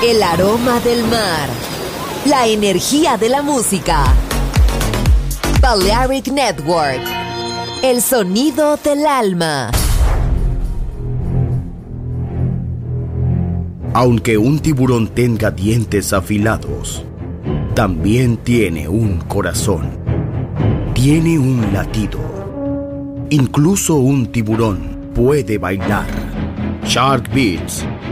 El aroma del mar. La energía de la música. Balearic Network. El sonido del alma. Aunque un tiburón tenga dientes afilados, también tiene un corazón. Tiene un latido. Incluso un tiburón puede bailar. Shark Beats,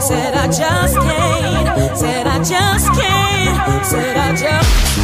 Said I just can't. Said I just can't. Said I just.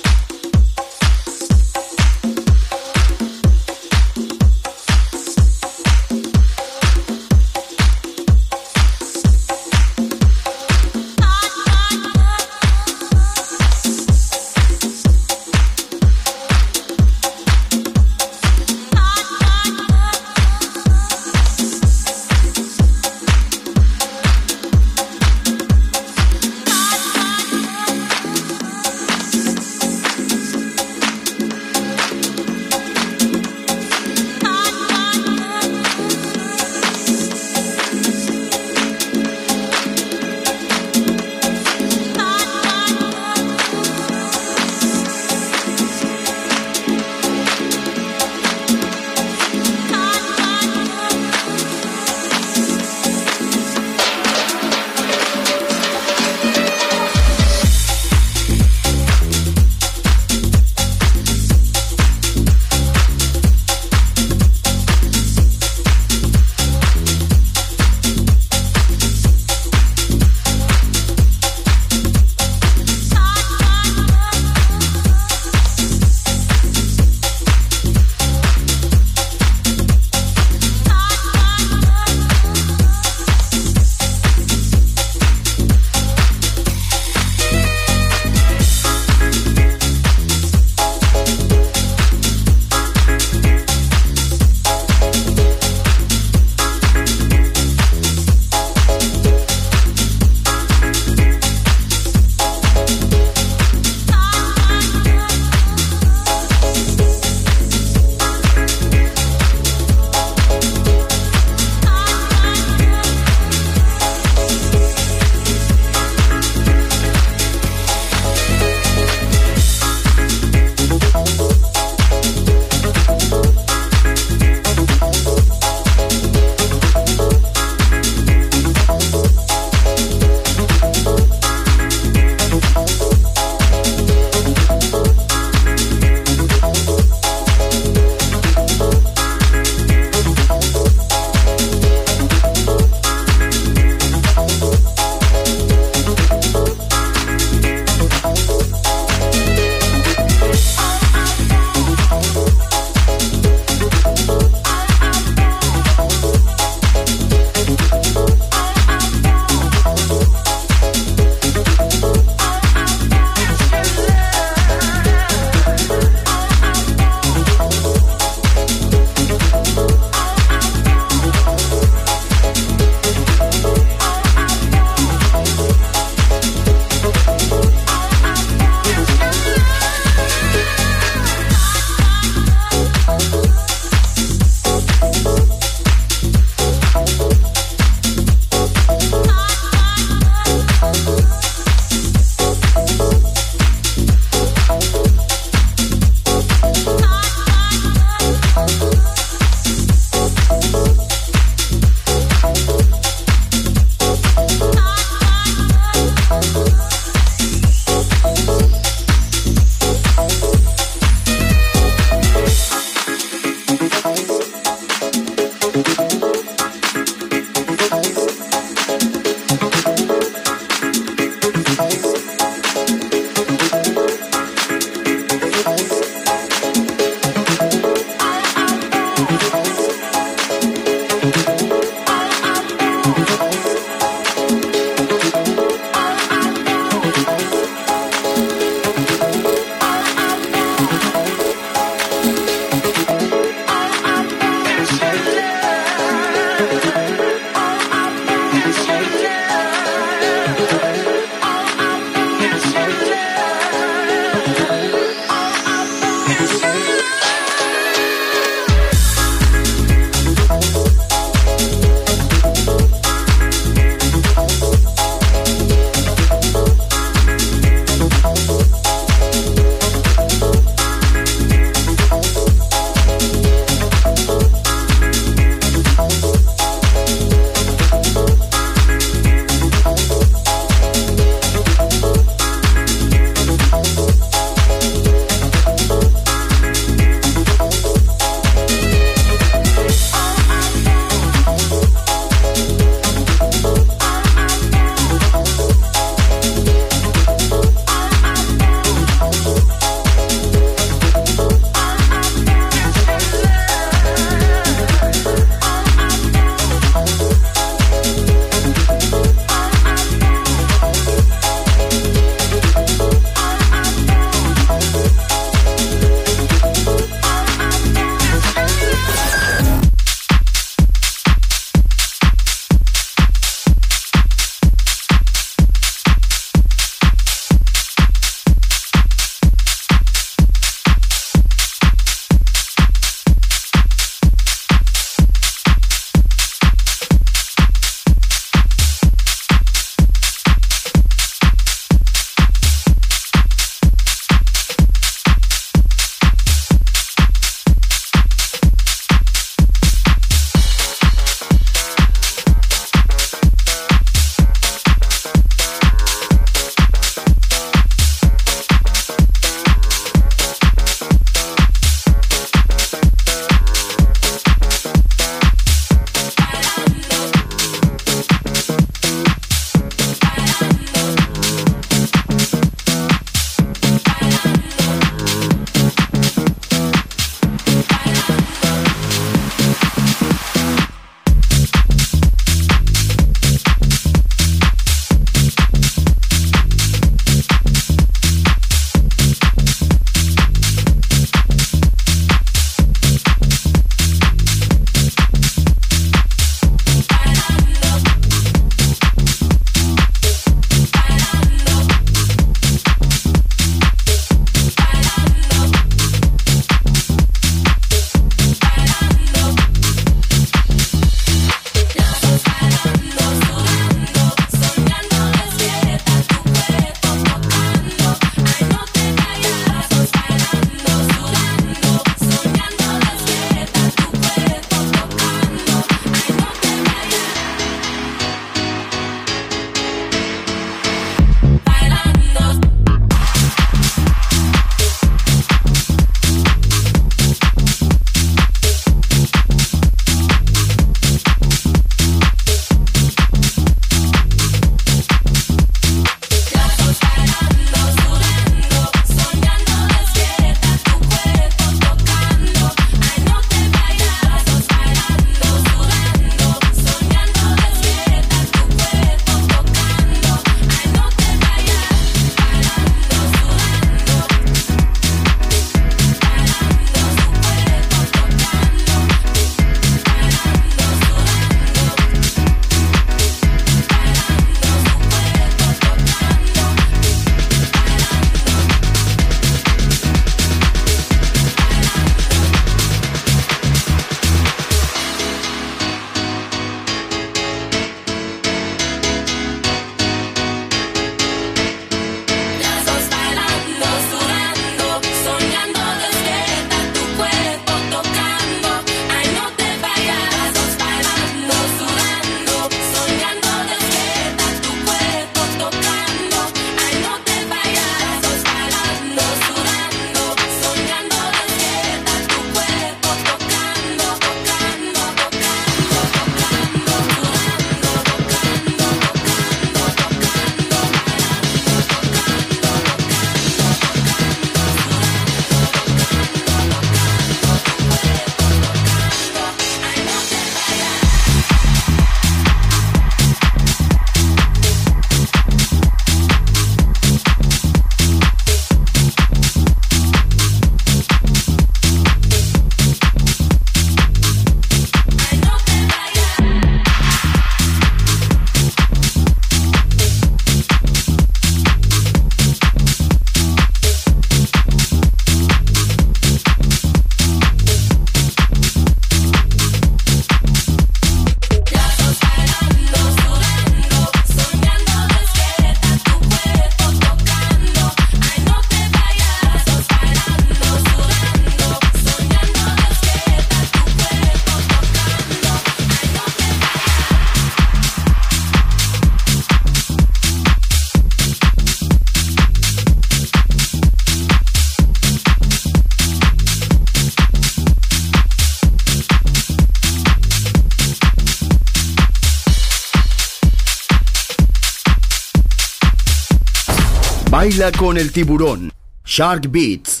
Baila con el tiburón. Shark Beats.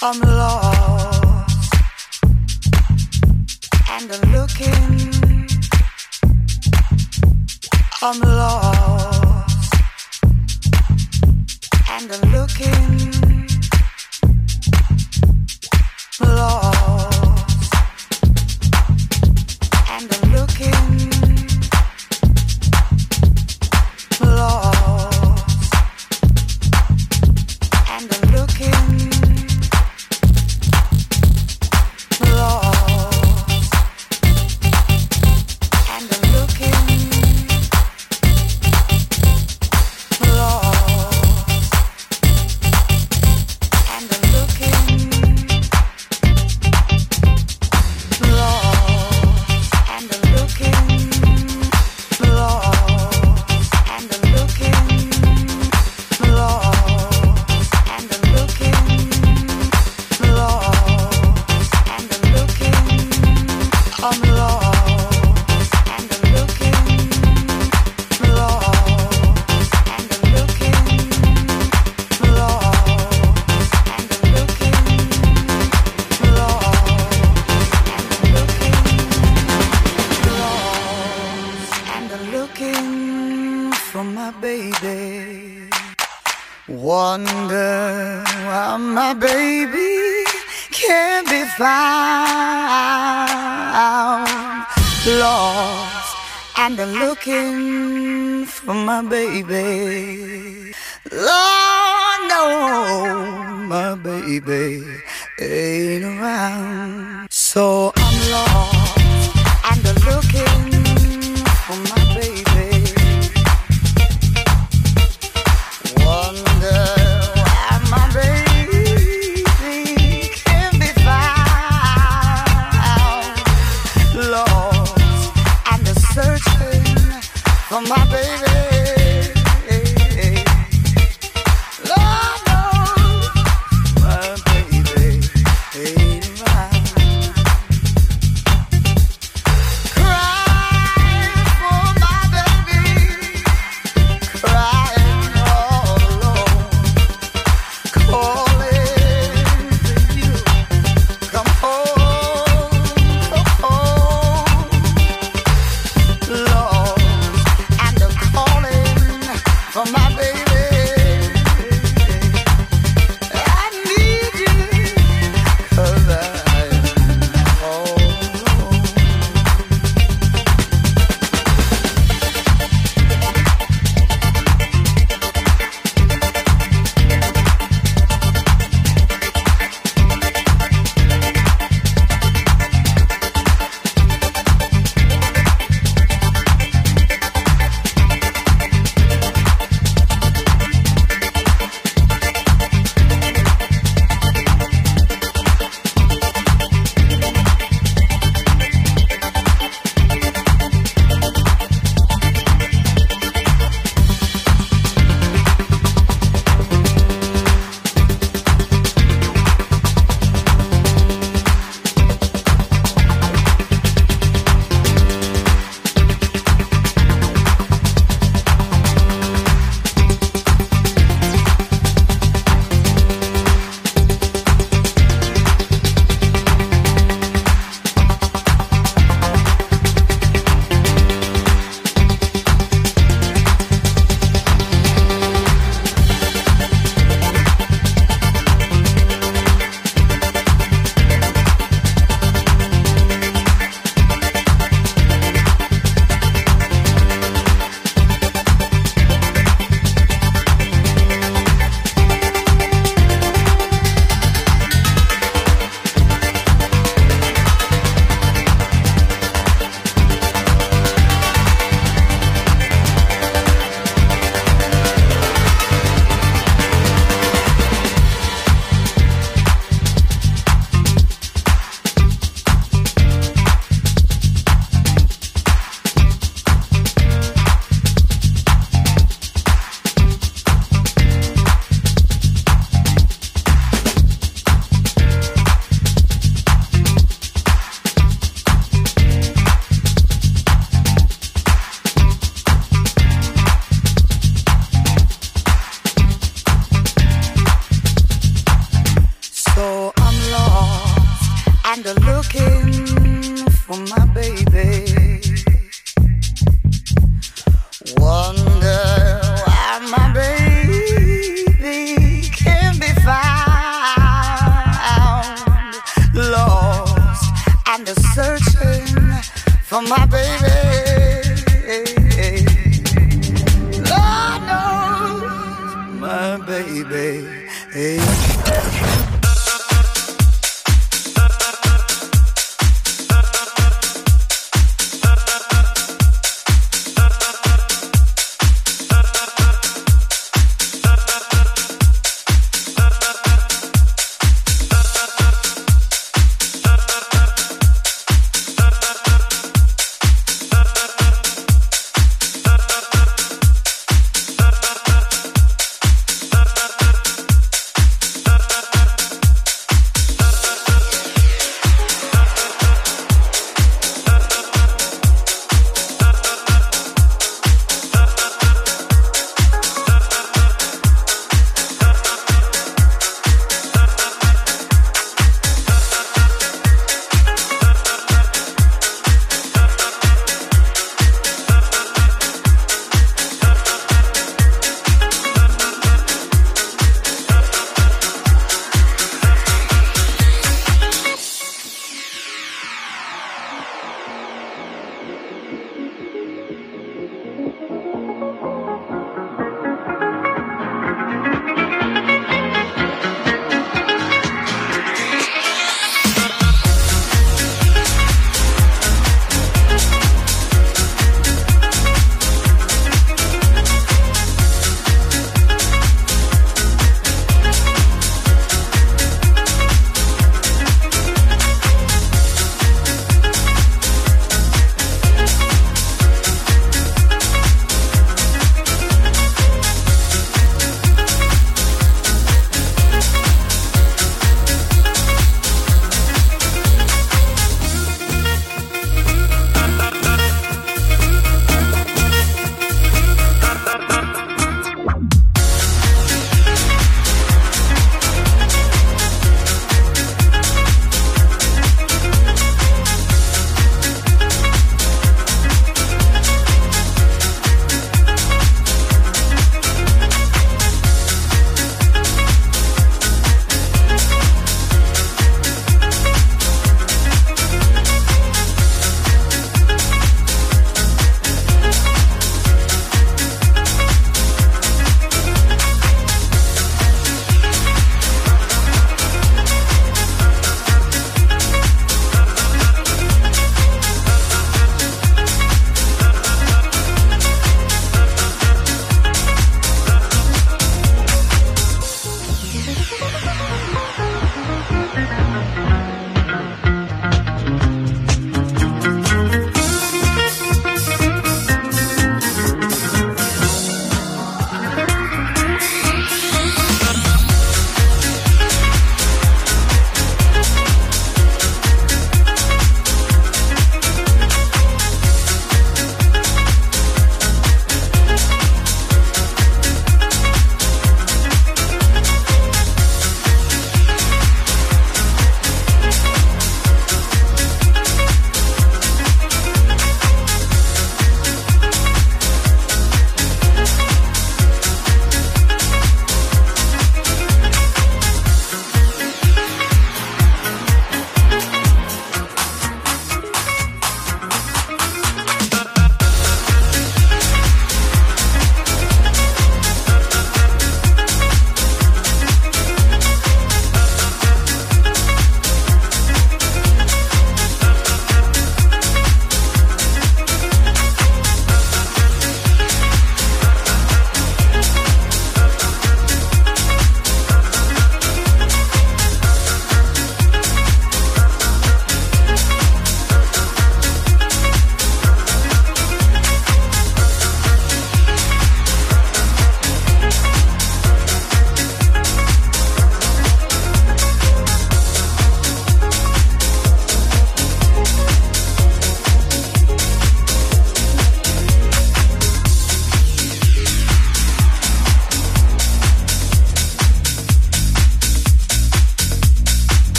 I'm lost and I'm looking. I'm lost. I'm looking